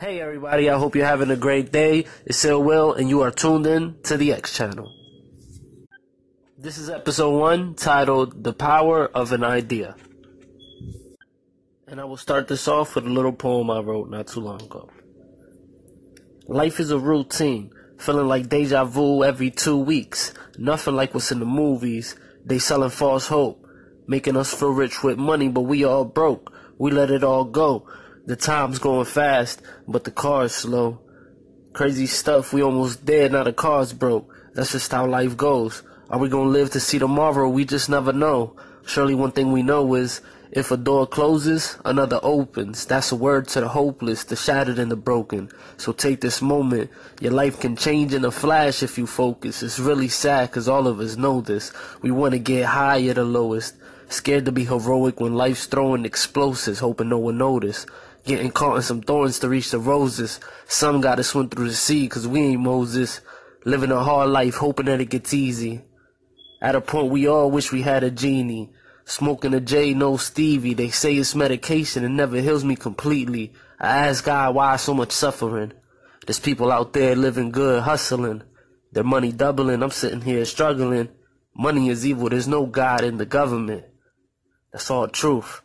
Hey everybody, I hope you're having a great day. It's Ill Will and you are tuned in to the X channel. This is episode 1 titled The Power of an Idea. And I will start this off with a little poem I wrote not too long ago. Life is a routine, feeling like deja vu every two weeks. Nothing like what's in the movies. They selling false hope, making us feel rich with money, but we all broke. We let it all go. The time's going fast, but the car's slow. Crazy stuff, we almost dead, now the car's broke. That's just how life goes. Are we gonna live to see tomorrow? We just never know. Surely one thing we know is if a door closes, another opens. That's a word to the hopeless, the shattered and the broken. So take this moment. Your life can change in a flash if you focus. It's really sad cause all of us know this. We wanna get high at the lowest. Scared to be heroic when life's throwing explosives, hoping no one notice. Getting caught in some thorns to reach the roses. Some gotta swim through the sea cause we ain't Moses. Living a hard life hoping that it gets easy. At a point we all wish we had a genie. Smoking a J, no Stevie. They say it's medication and never heals me completely. I ask God why so much suffering. There's people out there living good, hustling. Their money doubling. I'm sitting here struggling. Money is evil. There's no God in the government. That's all truth.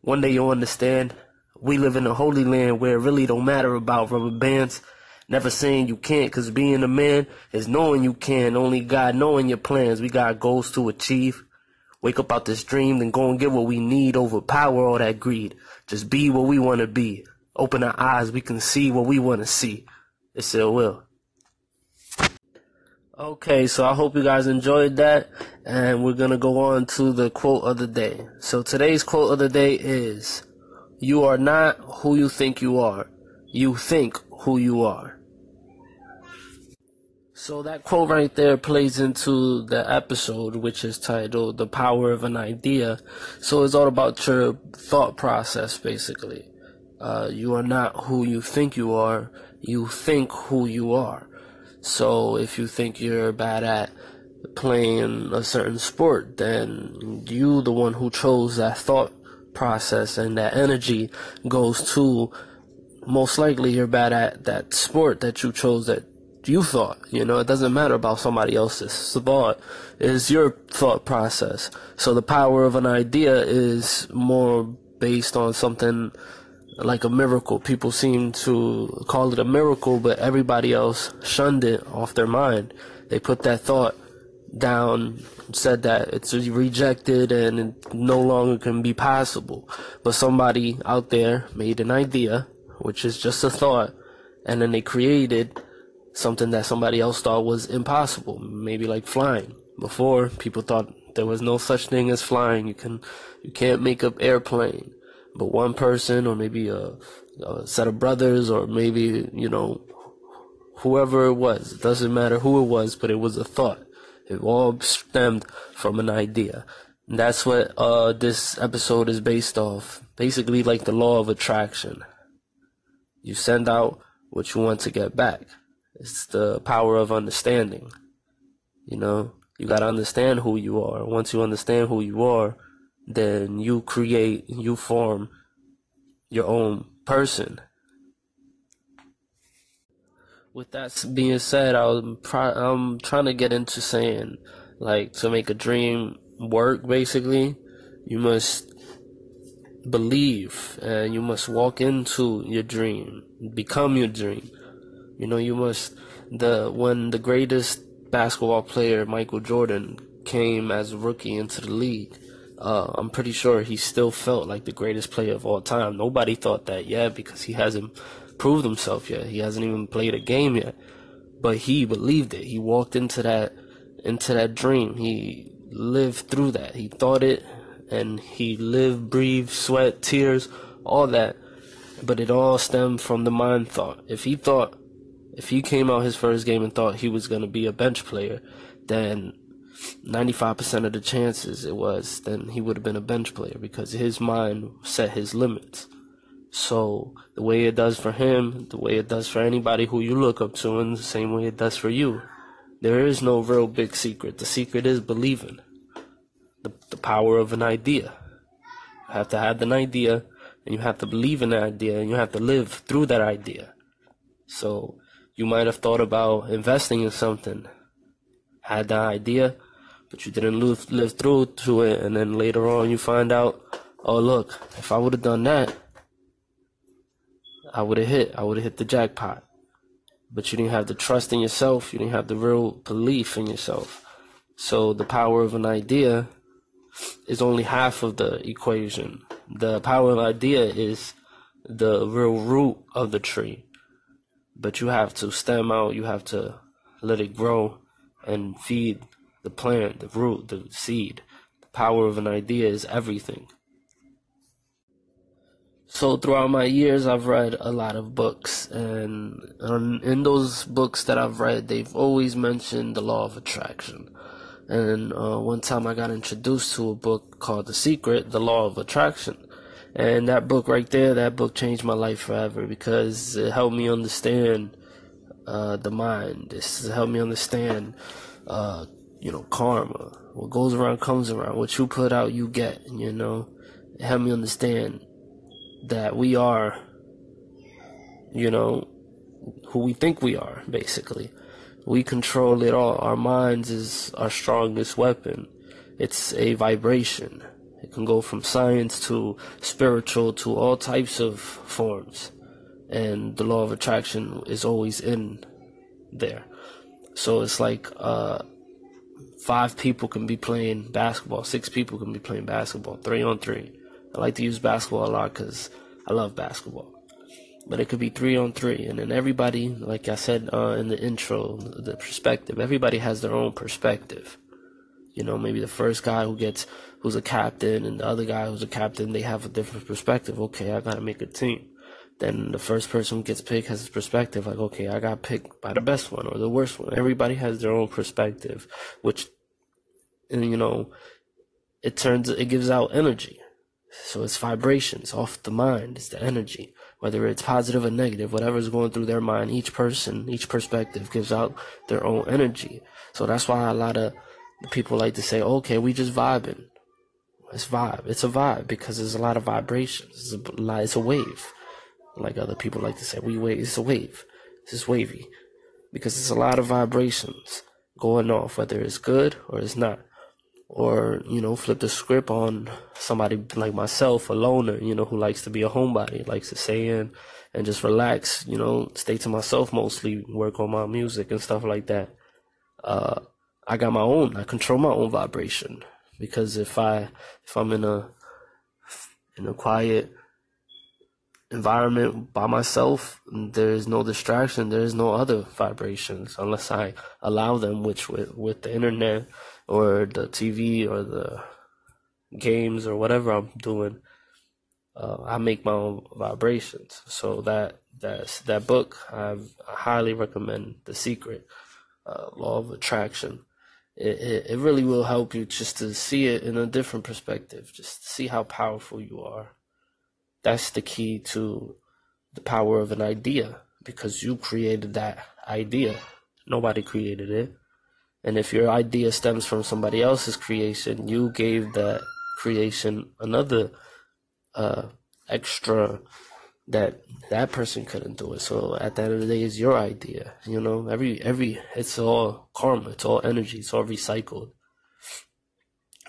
One day you'll understand. We live in a holy land where it really don't matter about rubber bands. Never saying you can't, cause being a man is knowing you can. Only God knowing your plans. We got goals to achieve. Wake up out this dream, then go and get what we need. Overpower all that greed. Just be what we want to be. Open our eyes, we can see what we want to see. It's Ill Will. Okay, so I hope you guys enjoyed that, and we're gonna go on to the quote of the day. So today's quote of the day is, you are not who you think you are. You think who you are. So that quote right there plays into the episode, which is titled The Power of an Idea. So it's all about your thought process, basically. Uh, you are not who you think you are. You think who you are. So if you think you're bad at playing a certain sport, then you, the one who chose that thought process and that energy goes to most likely you're bad at that sport that you chose that you thought. You know, it doesn't matter about somebody else's thought. It's your thought process. So the power of an idea is more based on something like a miracle. People seem to call it a miracle, but everybody else shunned it off their mind. They put that thought down said that it's rejected and it no longer can be possible. But somebody out there made an idea, which is just a thought, and then they created something that somebody else thought was impossible, maybe like flying. Before, people thought there was no such thing as flying. You can, you can't make up airplane. But one person, or maybe a, a set of brothers, or maybe you know, whoever it was, it doesn't matter who it was, but it was a thought it all stemmed from an idea. And that's what uh, this episode is based off. Basically, like the law of attraction. You send out what you want to get back. It's the power of understanding. You know, you got to understand who you are. Once you understand who you are, then you create, you form your own person with that being said, I'm I'm trying to get into saying like to make a dream work. Basically, you must believe and you must walk into your dream, become your dream. You know, you must the when the greatest basketball player Michael Jordan came as a rookie into the league. Uh, I'm pretty sure he still felt like the greatest player of all time. Nobody thought that yet because he hasn't proved himself yet. He hasn't even played a game yet. But he believed it. He walked into that into that dream. He lived through that. He thought it and he lived, breathed, sweat, tears, all that. But it all stemmed from the mind thought. If he thought if he came out his first game and thought he was going to be a bench player, then 95% of the chances it was, then he would have been a bench player because his mind set his limits. So the way it does for him, the way it does for anybody who you look up to, and the same way it does for you. There is no real big secret. The secret is believing. The, the power of an idea. You have to have an idea, and you have to believe in that idea and you have to live through that idea. So you might have thought about investing in something, had the idea, but you didn't live, live through to it, and then later on you find out, oh look, if I would have done that, I would have hit, I would have hit the jackpot. But you didn't have the trust in yourself, you didn't have the real belief in yourself. So the power of an idea is only half of the equation. The power of idea is the real root of the tree. But you have to stem out, you have to let it grow and feed the plant, the root, the seed. The power of an idea is everything. So throughout my years, I've read a lot of books, and in those books that I've read, they've always mentioned the law of attraction. And uh, one time I got introduced to a book called The Secret, The Law of Attraction. And that book right there, that book changed my life forever because it helped me understand uh, the mind. It helped me understand, uh, you know, karma. What goes around comes around. What you put out, you get. You know, it helped me understand that we are, you know, who we think we are, basically. We control it all. Our minds is our strongest weapon. It's a vibration. It can go from science to spiritual to all types of forms. And the law of attraction is always in there. So it's like uh, five people can be playing basketball, six people can be playing basketball, three on three. I like to use basketball a lot because I love basketball but it could be three on three. And then everybody, like I said uh, in the intro, the perspective, everybody has their own perspective. You know, maybe the first guy who gets, who's a captain, and the other guy who's a captain, they have a different perspective. Okay, I gotta make a team. Then the first person who gets picked has a perspective like, okay, I got picked by the best one or the worst one. Everybody has their own perspective, which, and you know, it turns, it gives out energy. So it's vibrations off the mind, it's the energy whether it's positive or negative, whatever's going through their mind, each person, each perspective gives out their own energy. So that's why a lot of people like to say, okay, we just vibing. It's vibe. It's a vibe because there's a lot of vibrations. It's a, it's a wave. Like other people like to say, we wave. It's a wave. It's just wavy because there's a lot of vibrations going off, whether it's good or it's not or you know flip the script on somebody like myself a loner you know who likes to be a homebody likes to stay in and just relax you know stay to myself mostly work on my music and stuff like that. Uh i got my own i control my own vibration because if i if i'm in a in a quiet environment by myself there is no distraction there is no other vibrations unless i allow them which with with the internet or the TV or the games or whatever I'm doing, uh, I make my own vibrations. So that that's that book i highly recommend. The Secret, uh, Law of Attraction. It, it it really will help you just to see it in a different perspective, just see how powerful you are. That's the key to the power of an idea because you created that idea. Nobody created it. And if your idea stems from somebody else's creation, you gave that creation another uh, extra that that person couldn't do it. So at the end of the day, it's your idea. You know, every every it's all karma, it's all energy, it's all recycled.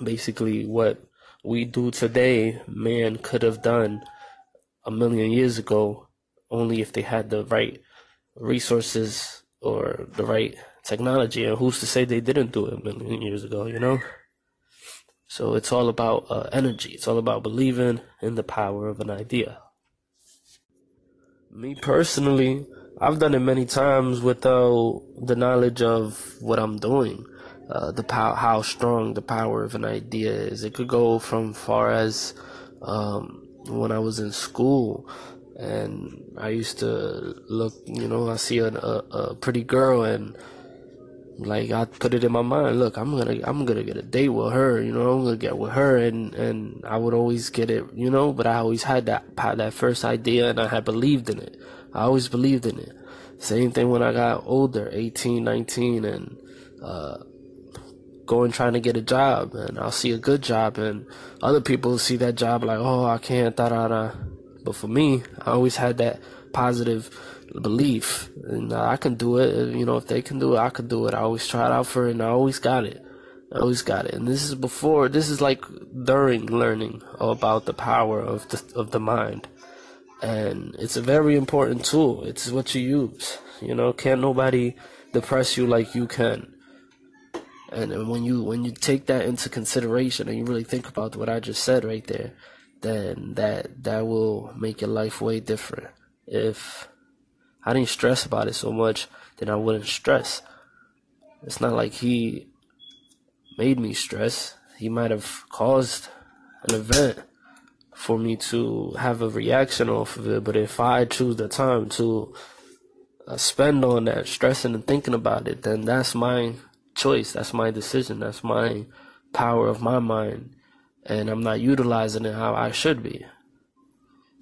Basically, what we do today, man could have done a million years ago, only if they had the right resources or the right technology, and who's to say they didn't do it a million years ago, you know? So it's all about uh, energy. It's all about believing in the power of an idea. Me personally, I've done it many times without the knowledge of what I'm doing. Uh, the power, how strong the power of an idea is. It could go from far as um, when I was in school and I used to look, you know, I see a, a pretty girl and like I put it in my mind, look, I'm gonna I'm gonna get a date with her, you know, I'm gonna get with her and and I would always get it, you know, but I always had that that first idea and I had believed in it. I always believed in it. Same thing when I got older, 18, 19 and uh going trying to get a job and I'll see a good job and other people see that job like, oh, I can't, da da da. But for me, I always had that positive belief, and I can do it. You know, if they can do it, I can do it. I always tried out for it, and I always got it. I always got it. And this is before. This is like during learning about the power of the of the mind, and it's a very important tool. It's what you use. You know, can't nobody depress you like you can. And when you when you take that into consideration and you really think about what I just said right there, then that that will make your life way different. If I didn't stress about it so much, then I wouldn't stress. It's not like he made me stress. He might have caused an event for me to have a reaction off of it, but if I choose the time to uh, spend on that, stressing and thinking about it, then that's my choice. That's my decision. That's my power of my mind. And I'm not utilizing it how I should be.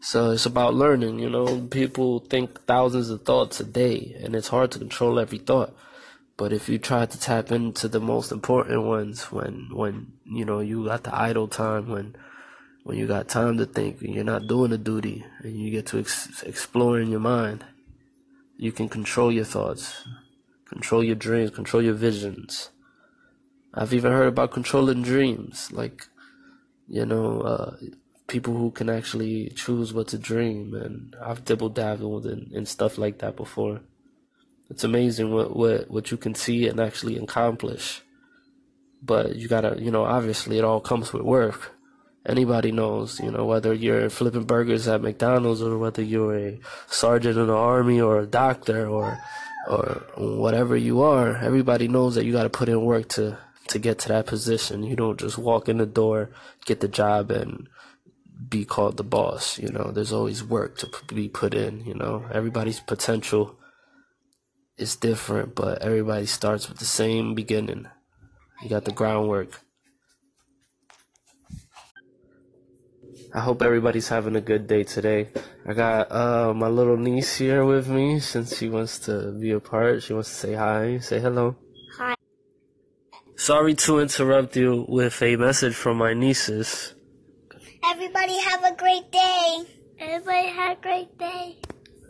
So it's about learning, you know. People think thousands of thoughts a day, and it's hard to control every thought. But if you try to tap into the most important ones, when when you know you got the idle time, when when you got time to think, and you're not doing a duty, and you get to ex- explore in your mind, you can control your thoughts, control your dreams, control your visions. I've even heard about controlling dreams, like, you know, uh, people who can actually choose what to dream, and I've dibble dabbled in, in stuff like that before. It's amazing what, what, what you can see and actually accomplish. But you gotta, you know, obviously it all comes with work anybody knows, you know, whether you're flipping burgers at McDonald's or whether you're a sergeant in the army or a doctor or or whatever you are, everybody knows that you got to put in work to to get to that position. You don't just walk in the door, get the job and be called the boss, you know. There's always work to be put in, you know. Everybody's potential is different, but everybody starts with the same beginning. You got the groundwork. I hope everybody's having a good day today. I got uh, my little niece here with me since she wants to be a part. She wants to say hi. Say hello. Hi. Sorry to interrupt you with a message from my nieces. Everybody have a great day. Everybody have a great day.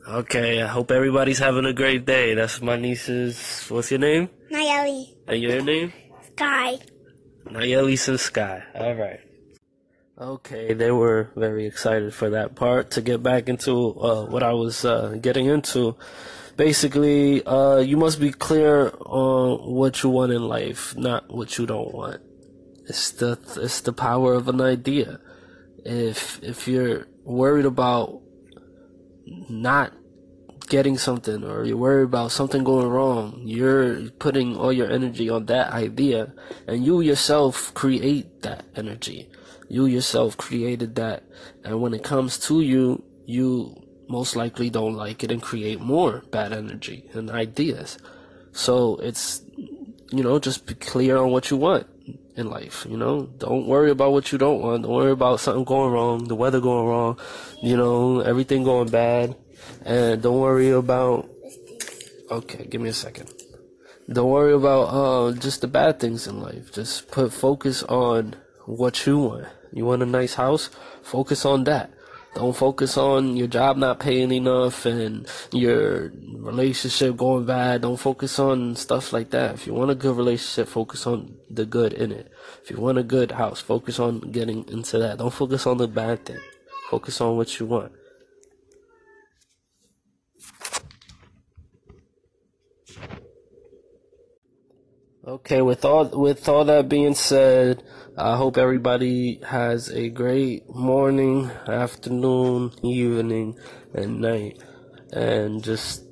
Okay, I hope everybody's having a great day. That's my nieces. What's your name? Nayeli. And your name? Sky. Nayeli and Sky. All right. Okay, they were very excited for that part. To get back into uh, what I was uh, getting into, basically, uh, you must be clear on what you want in life, not what you don't want. It's the it's the power of an idea. If if you're worried about not getting something or you're worried about something going wrong, you're putting all your energy on that idea, and you yourself create that energy you yourself created that. And when it comes to you, you most likely don't like it and create more bad energy and ideas. So it's, you know, just be clear on what you want in life. You know, don't worry about what you don't want. Don't worry about something going wrong, the weather going wrong, you know, everything going bad. And don't worry about, okay, give me a second. Don't worry about, uh, just the bad things in life. Just put focus on what you want. You want a nice house? Focus on that. Don't focus on your job not paying enough and your relationship going bad. Don't focus on stuff like that. If you want a good relationship, focus on the good in it. If you want a good house, focus on getting into that. Don't focus on the bad thing. Focus on what you want. Okay, with all with all that being said, I hope everybody has a great morning, afternoon, evening, and night. And just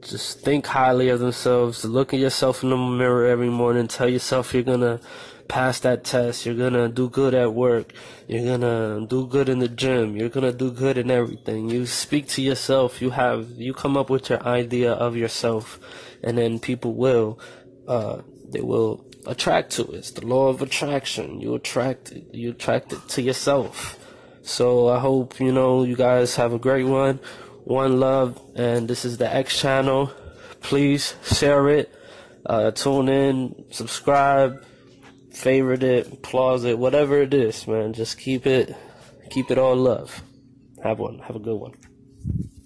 just think highly of themselves. Look at yourself in the mirror every morning. Tell yourself you're gonna pass that test. You're gonna do good at work. You're gonna do good in the gym. You're gonna do good in everything. You speak to yourself. You have you come up with your idea of yourself, and then people will, uh, they will attract to it. It's the law of attraction. You attract it. You attract it to yourself. So I hope you know you guys have a great one. One love, and this is the X channel. Please share it, uh, tune in, subscribe, favorite it, applause it, whatever it is, man. Just keep it, keep it all love. Have one. Have a good one.